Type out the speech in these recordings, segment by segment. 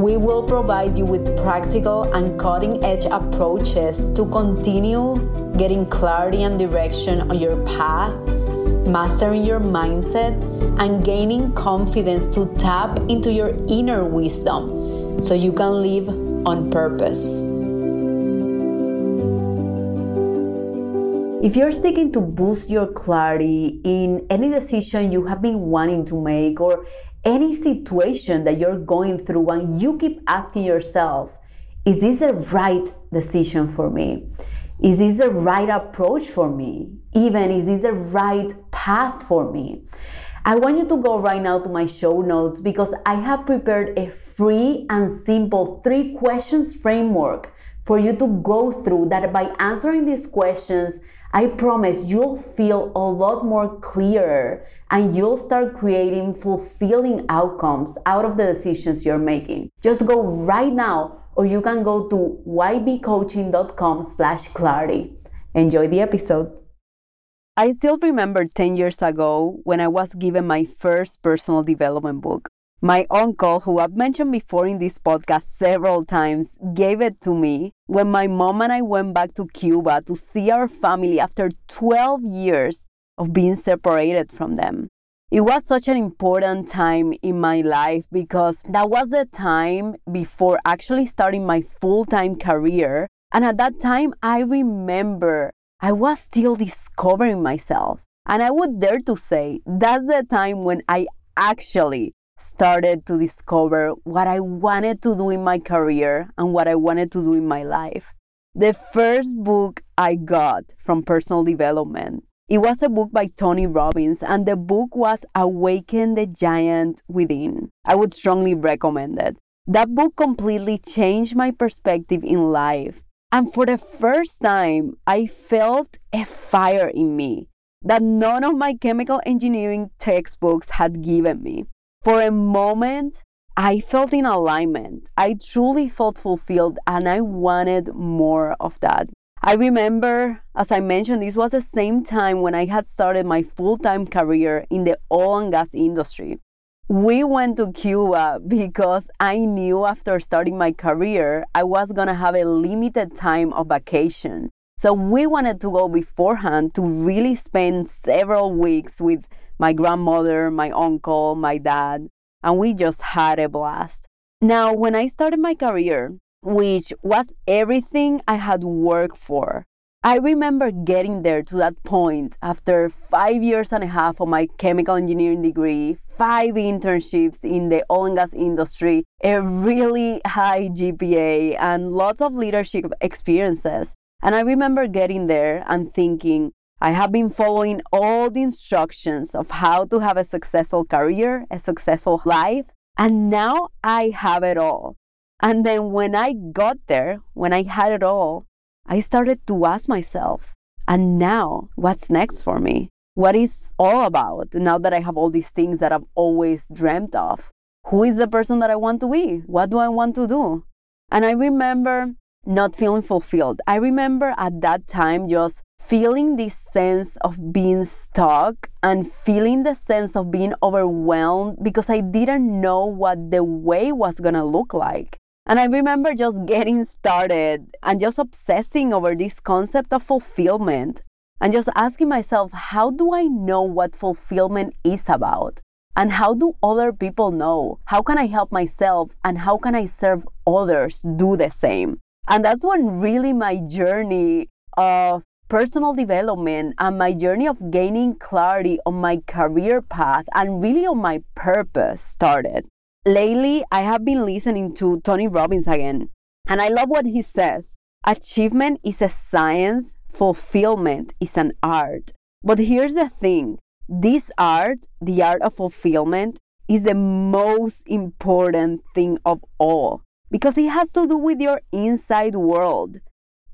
We will provide you with practical and cutting edge approaches to continue getting clarity and direction on your path, mastering your mindset, and gaining confidence to tap into your inner wisdom so you can live on purpose. If you're seeking to boost your clarity in any decision you have been wanting to make or any situation that you're going through and you keep asking yourself, is this the right decision for me? Is this the right approach for me? Even is this the right path for me? I want you to go right now to my show notes because I have prepared a free and simple three questions framework for you to go through that by answering these questions I promise you'll feel a lot more clearer and you'll start creating fulfilling outcomes out of the decisions you're making. Just go right now or you can go to ybcoaching.com slash clarity. Enjoy the episode. I still remember 10 years ago when I was given my first personal development book. My uncle, who I've mentioned before in this podcast several times, gave it to me when my mom and I went back to Cuba to see our family after 12 years of being separated from them. It was such an important time in my life because that was the time before actually starting my full time career. And at that time, I remember I was still discovering myself. And I would dare to say that's the time when I actually started to discover what I wanted to do in my career and what I wanted to do in my life. The first book I got from personal development, it was a book by Tony Robbins and the book was Awaken the Giant Within. I would strongly recommend it. That book completely changed my perspective in life. And for the first time, I felt a fire in me that none of my chemical engineering textbooks had given me. For a moment, I felt in alignment. I truly felt fulfilled and I wanted more of that. I remember, as I mentioned, this was the same time when I had started my full time career in the oil and gas industry. We went to Cuba because I knew after starting my career, I was going to have a limited time of vacation. So we wanted to go beforehand to really spend several weeks with my grandmother, my uncle, my dad, and we just had a blast. Now, when I started my career, which was everything I had worked for, I remember getting there to that point after five years and a half of my chemical engineering degree, five internships in the oil and gas industry, a really high GPA, and lots of leadership experiences. And I remember getting there and thinking, I have been following all the instructions of how to have a successful career, a successful life, and now I have it all. And then when I got there, when I had it all, I started to ask myself, and now what's next for me? What is all about now that I have all these things that I've always dreamt of? Who is the person that I want to be? What do I want to do? And I remember not feeling fulfilled. I remember at that time just feeling this sense of being stuck and feeling the sense of being overwhelmed because I didn't know what the way was going to look like. And I remember just getting started and just obsessing over this concept of fulfillment and just asking myself, how do I know what fulfillment is about? And how do other people know? How can I help myself and how can I serve others do the same? And that's when really my journey of personal development and my journey of gaining clarity on my career path and really on my purpose started. Lately, I have been listening to Tony Robbins again, and I love what he says. Achievement is a science, fulfillment is an art. But here's the thing this art, the art of fulfillment, is the most important thing of all because it has to do with your inside world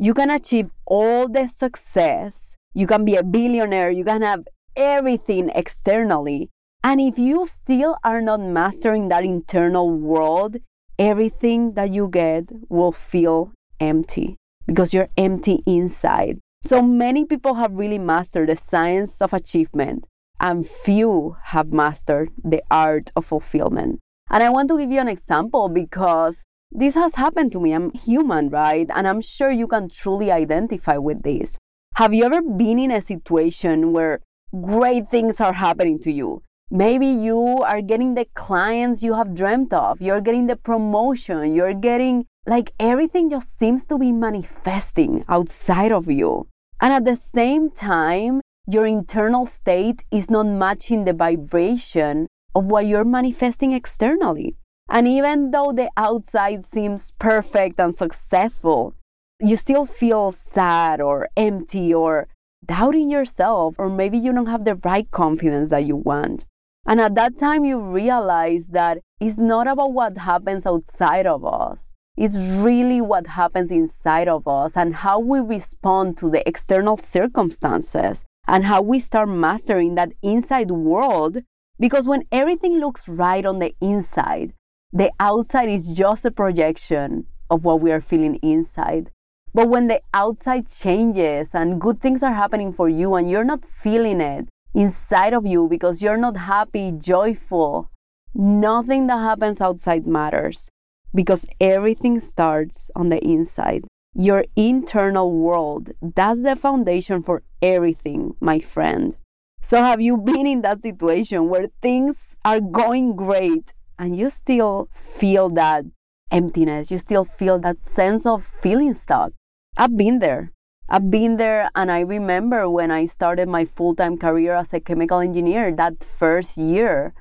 you can achieve all the success. You can be a billionaire. You can have everything externally. And if you still are not mastering that internal world, everything that you get will feel empty because you're empty inside. So many people have really mastered the science of achievement, and few have mastered the art of fulfillment. And I want to give you an example because this has happened to me. I'm human, right? And I'm sure you can truly identify with this. Have you ever been in a situation where great things are happening to you? Maybe you are getting the clients you have dreamt of, you're getting the promotion, you're getting like everything just seems to be manifesting outside of you. And at the same time, your internal state is not matching the vibration of what you're manifesting externally. And even though the outside seems perfect and successful, you still feel sad or empty or doubting yourself, or maybe you don't have the right confidence that you want. And at that time, you realize that it's not about what happens outside of us. It's really what happens inside of us and how we respond to the external circumstances and how we start mastering that inside world. Because when everything looks right on the inside, the outside is just a projection of what we are feeling inside. But when the outside changes and good things are happening for you and you're not feeling it inside of you because you're not happy, joyful, nothing that happens outside matters because everything starts on the inside. Your internal world, that's the foundation for everything, my friend. So, have you been in that situation where things are going great and you still feel that emptiness, you still feel that sense of feeling stuck. I've been there. I've been there, and I remember when I started my full time career as a chemical engineer, that first year,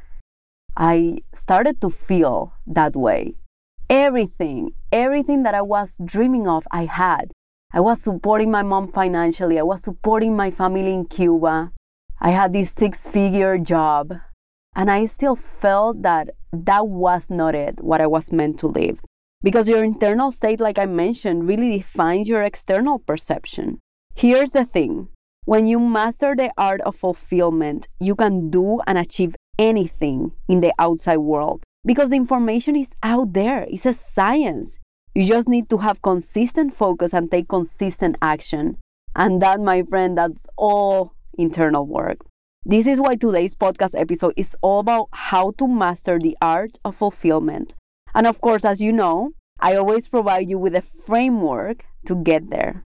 I started to feel that way. Everything, everything that I was dreaming of, I had. I was supporting my mom financially, I was supporting my family in Cuba. I had this six figure job. And I still felt that that was not it, what I was meant to live. Because your internal state, like I mentioned, really defines your external perception. Here's the thing when you master the art of fulfillment, you can do and achieve anything in the outside world because the information is out there. It's a science. You just need to have consistent focus and take consistent action. And that, my friend, that's all internal work. This is why today's podcast episode is all about how to master the art of fulfillment. And of course, as you know, I always provide you with a framework to get there.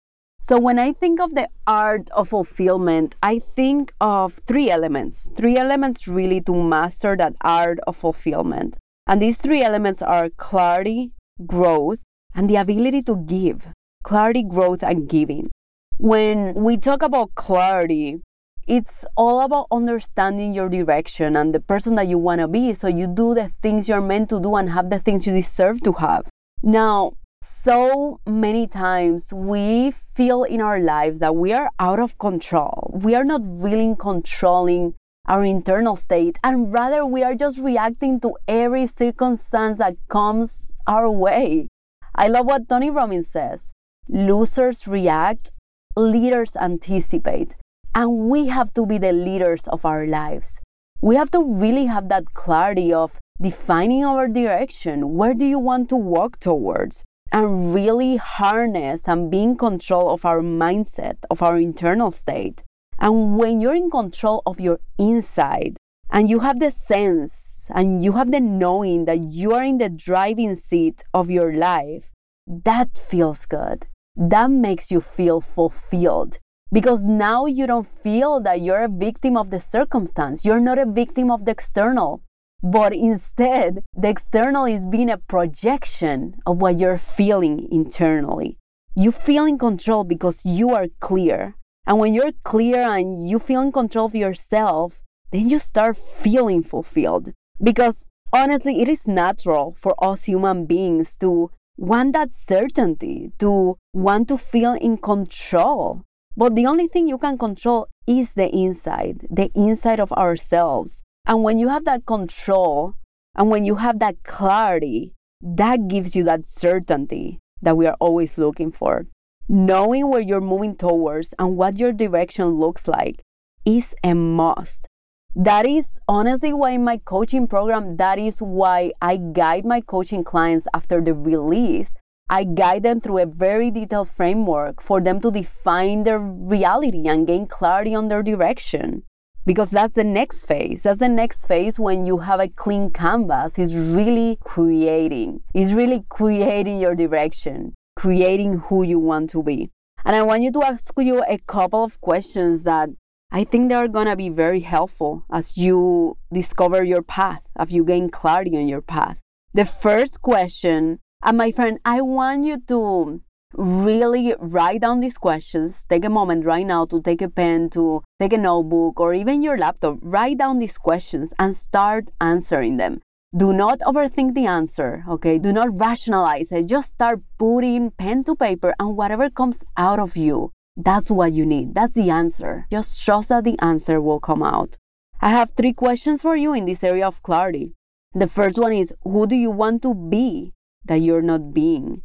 So when I think of the art of fulfillment, I think of three elements. Three elements really to master that art of fulfillment. And these three elements are clarity, growth, and the ability to give. Clarity, growth, and giving. When we talk about clarity, it's all about understanding your direction and the person that you want to be so you do the things you're meant to do and have the things you deserve to have. Now, so many times we feel in our lives that we are out of control. We are not really controlling our internal state, and rather we are just reacting to every circumstance that comes our way. I love what Tony Robbins says losers react, leaders anticipate. And we have to be the leaders of our lives. We have to really have that clarity of defining our direction. Where do you want to walk towards? And really harness and be in control of our mindset, of our internal state. And when you're in control of your inside and you have the sense and you have the knowing that you are in the driving seat of your life, that feels good. That makes you feel fulfilled because now you don't feel that you're a victim of the circumstance. You're not a victim of the external, but instead, the external is being a projection of what you're feeling internally. You feel in control because you are clear. And when you're clear and you feel in control of yourself, then you start feeling fulfilled. Because honestly, it is natural for us human beings to want that certainty, to want to feel in control. But the only thing you can control is the inside, the inside of ourselves. And when you have that control and when you have that clarity, that gives you that certainty that we are always looking for. knowing where you're moving towards and what your direction looks like is a must. That is honestly why in my coaching program, that is why I guide my coaching clients after the release. I guide them through a very detailed framework for them to define their reality and gain clarity on their direction. Because that's the next phase. That's the next phase when you have a clean canvas. Is really creating. Is really creating your direction creating who you want to be. And I want you to ask you a couple of questions that I think they are going to be very helpful as you discover your path, as you gain clarity on your path. The first question, and my friend, I want you to really write down these questions. Take a moment right now to take a pen, to take a notebook, or even your laptop. Write down these questions and start answering them. Do not overthink the answer, okay? Do not rationalize it. Just start putting pen to paper and whatever comes out of you, that's what you need. That's the answer. Just trust that the answer will come out. I have three questions for you in this area of clarity. The first one is Who do you want to be that you're not being?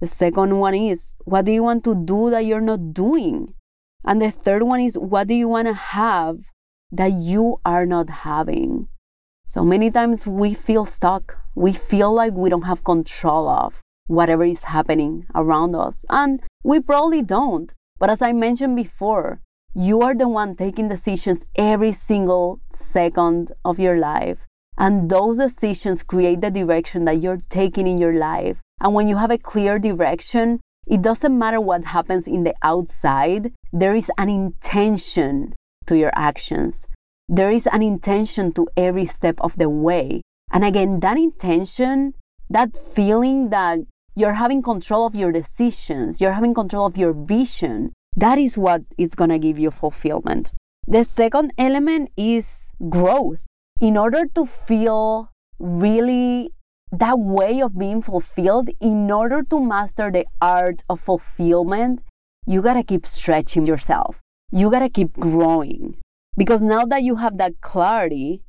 The second one is What do you want to do that you're not doing? And the third one is What do you want to have that you are not having? So many times we feel stuck. We feel like we don't have control of whatever is happening around us. And we probably don't. But as I mentioned before, you are the one taking decisions every single second of your life. And those decisions create the direction that you're taking in your life. And when you have a clear direction, it doesn't matter what happens in the outside, there is an intention to your actions there is an intention to every step of the way. And again, that intention, that feeling that you're having control of your decisions, you're having control of your vision, that is what is going to give you fulfillment. The second element is growth. In order to feel really that way of being fulfilled, in order to master the art of fulfillment, you got to keep stretching yourself. You got to keep growing. Because now that you have that clarity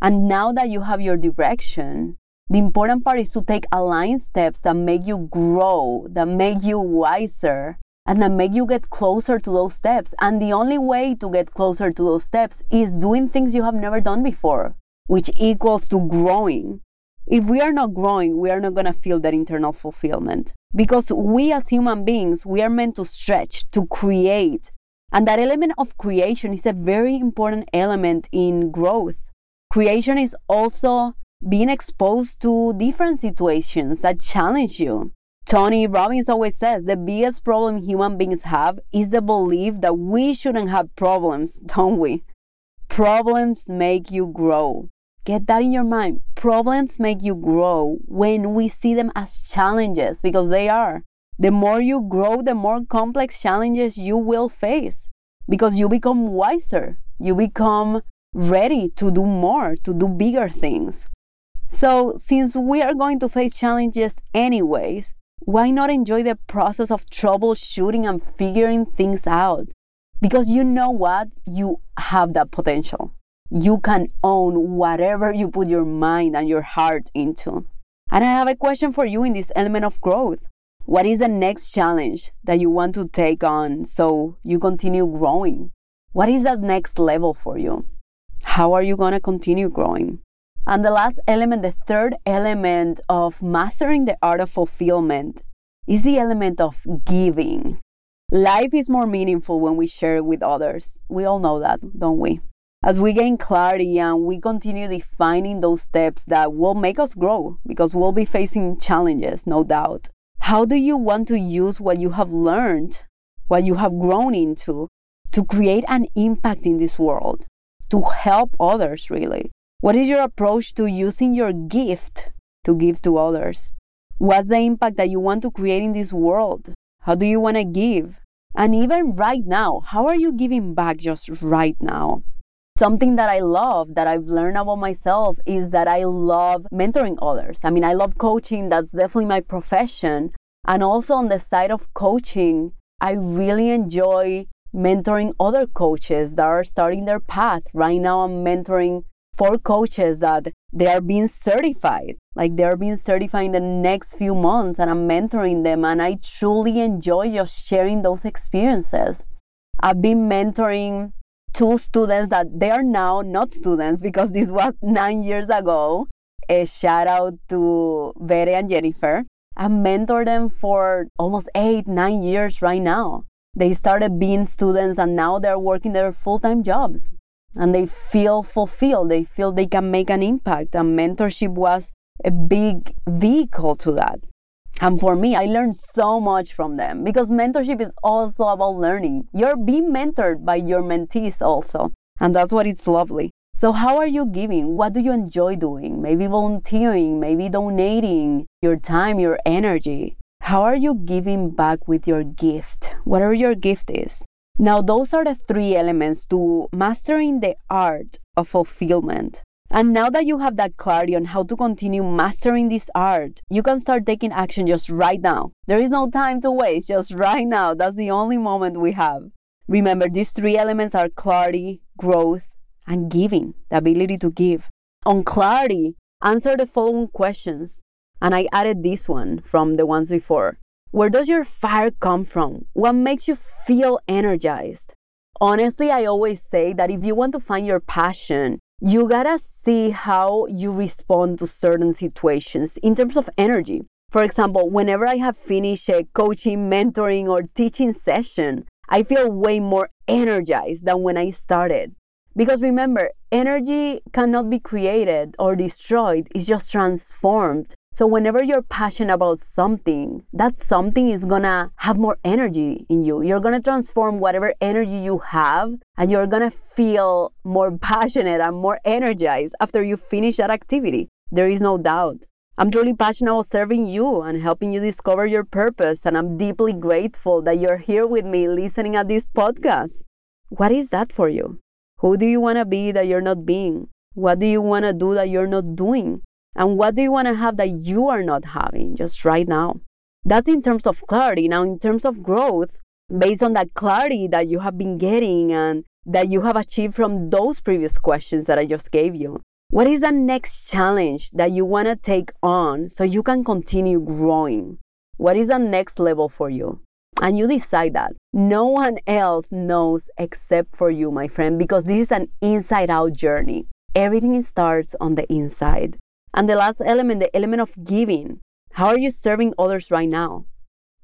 and now that you have your direction, the important part is to take aligned steps that make you grow, that make you wiser, and that make you get closer to those steps. And the only way to get closer to those steps is doing things you have never done before, which equals to growing. If we are not growing, we are not going to feel that internal fulfillment. Because we as human beings, we are meant to stretch, to create, and that element of creation is a very important element in growth. Creation is also being exposed to different situations that challenge you. Tony Robbins always says the biggest problem human beings have is the belief that we shouldn't have problems, don't we? Problems make you grow. Get that in your mind. Problems make you grow when we see them as challenges because they are. The more you grow, the more complex challenges you will face because you become wiser. You become ready to do more, to do bigger things. So, since we are going to face challenges anyways, why not enjoy the process of troubleshooting and figuring things out? Because you know what? You have that potential. You can own whatever you put your mind and your heart into. And I have a question for you in this element of growth. What is the next challenge that you want to take on so you continue growing? What is that next level for you? How are you going to continue growing? And the last element, the third element of mastering the art of fulfillment, is the element of giving. Life is more meaningful when we share it with others. We all know that, don't we? As we gain clarity and we continue defining those steps that will make us grow because we'll be facing challenges, no doubt. How do you want to use what you have learned, what you have grown into, to create an impact in this world, to help others, really? What is your approach to using your gift to give to others? What's the impact that you want to create in this world? How do you want to give? And even right now, how are you giving back just right now? something that I love that I've learned about myself is that I love mentoring others. I mean, I love coaching, that's definitely my profession. And also on the side of coaching, I really enjoy mentoring other coaches that are starting their path. Right now, I'm mentoring four coaches that they are being certified. Like they're being certified in the next few months, and I'm mentoring them. And I truly enjoy just sharing those experiences. I've been mentoring two students that they are now not students because this was nine years ago. A shout out to Bere and Jennifer. I mentored them for almost eight, nine years right now. They started being students and now they're working their full time jobs and they feel fulfilled. They feel they can make an impact. And mentorship was a big vehicle to that. And for me, I learned so much from them because mentorship is also about learning. You're being mentored by your mentees also. And that's what it's lovely. So, how are you giving? What do you enjoy doing? Maybe volunteering, maybe donating your time, your energy. How are you giving back with your gift? Whatever your gift is. Now, those are the three elements to mastering the art of fulfillment. And now that you have that clarity on how to continue mastering this art, you can start taking action just right now. There is no time to waste, just right now. That's the only moment we have. Remember, these three elements are clarity, growth, and giving, the ability to give. On clarity, answer the following questions. And I added this one from the ones before. Where does your fire come from? What makes you feel energized? Honestly, I always say that if you want to find your passion, you gotta see how you respond to certain situations in terms of energy. For example, whenever I have finished a coaching, mentoring, or teaching session, I feel way more energized than when I started. Because remember, energy cannot be created or destroyed, it's just transformed. So, whenever you're passionate about something, that something is gonna have more energy in you. You're gonna transform whatever energy you have, and you're gonna feel more passionate and more energized after you finish that activity. There is no doubt. I'm truly passionate about serving you and helping you discover your purpose, and I'm deeply grateful that you're here with me listening at this podcast. What is that for you? Who do you wanna be that you're not being? What do you wanna do that you're not doing? And what do you want to have that you are not having just right now? That's in terms of clarity. Now, in terms of growth, based on that clarity that you have been getting and that you have achieved from those previous questions that I just gave you, what is the next challenge that you want to take on so you can continue growing? What is the next level for you? And you decide that. No one else knows except for you, my friend, because this is an inside out journey. Everything starts on the inside. And the last element, the element of giving. How are you serving others right now?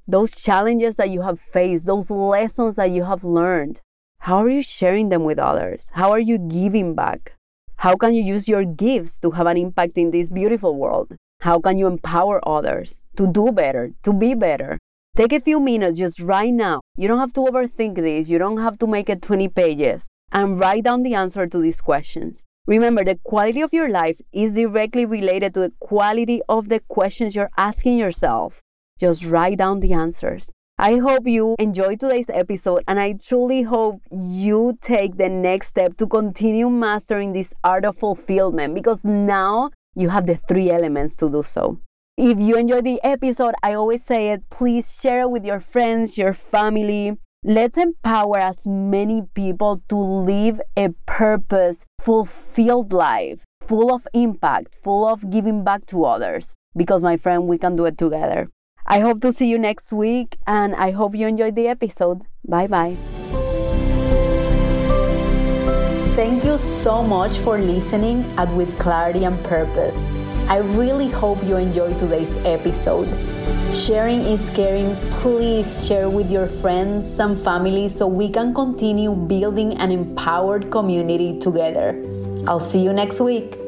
Those challenges that you have faced, those lessons that you have learned, how are you sharing them with others? How are you giving back? How can you use your gifts to have an impact in this beautiful world? How can you empower others to do better, to be better? Take a few minutes just right now. You don't have to overthink this. You don't have to make it 20 pages and write down the answer to these questions. Remember, the quality of your life is directly related to the quality of the questions you're asking yourself. Just write down the answers. I hope you enjoyed today's episode and I truly hope you take the next step to continue mastering this art of fulfillment because now you have the three elements to do so. If you enjoyed the episode, I always say it, please share it with your friends, your family, Let's empower as many people to live a purpose fulfilled life, full of impact, full of giving back to others. Because, my friend, we can do it together. I hope to see you next week and I hope you enjoyed the episode. Bye bye. Thank you so much for listening at With Clarity and Purpose. I really hope you enjoyed today's episode. Sharing is caring. Please share with your friends and family so we can continue building an empowered community together. I'll see you next week.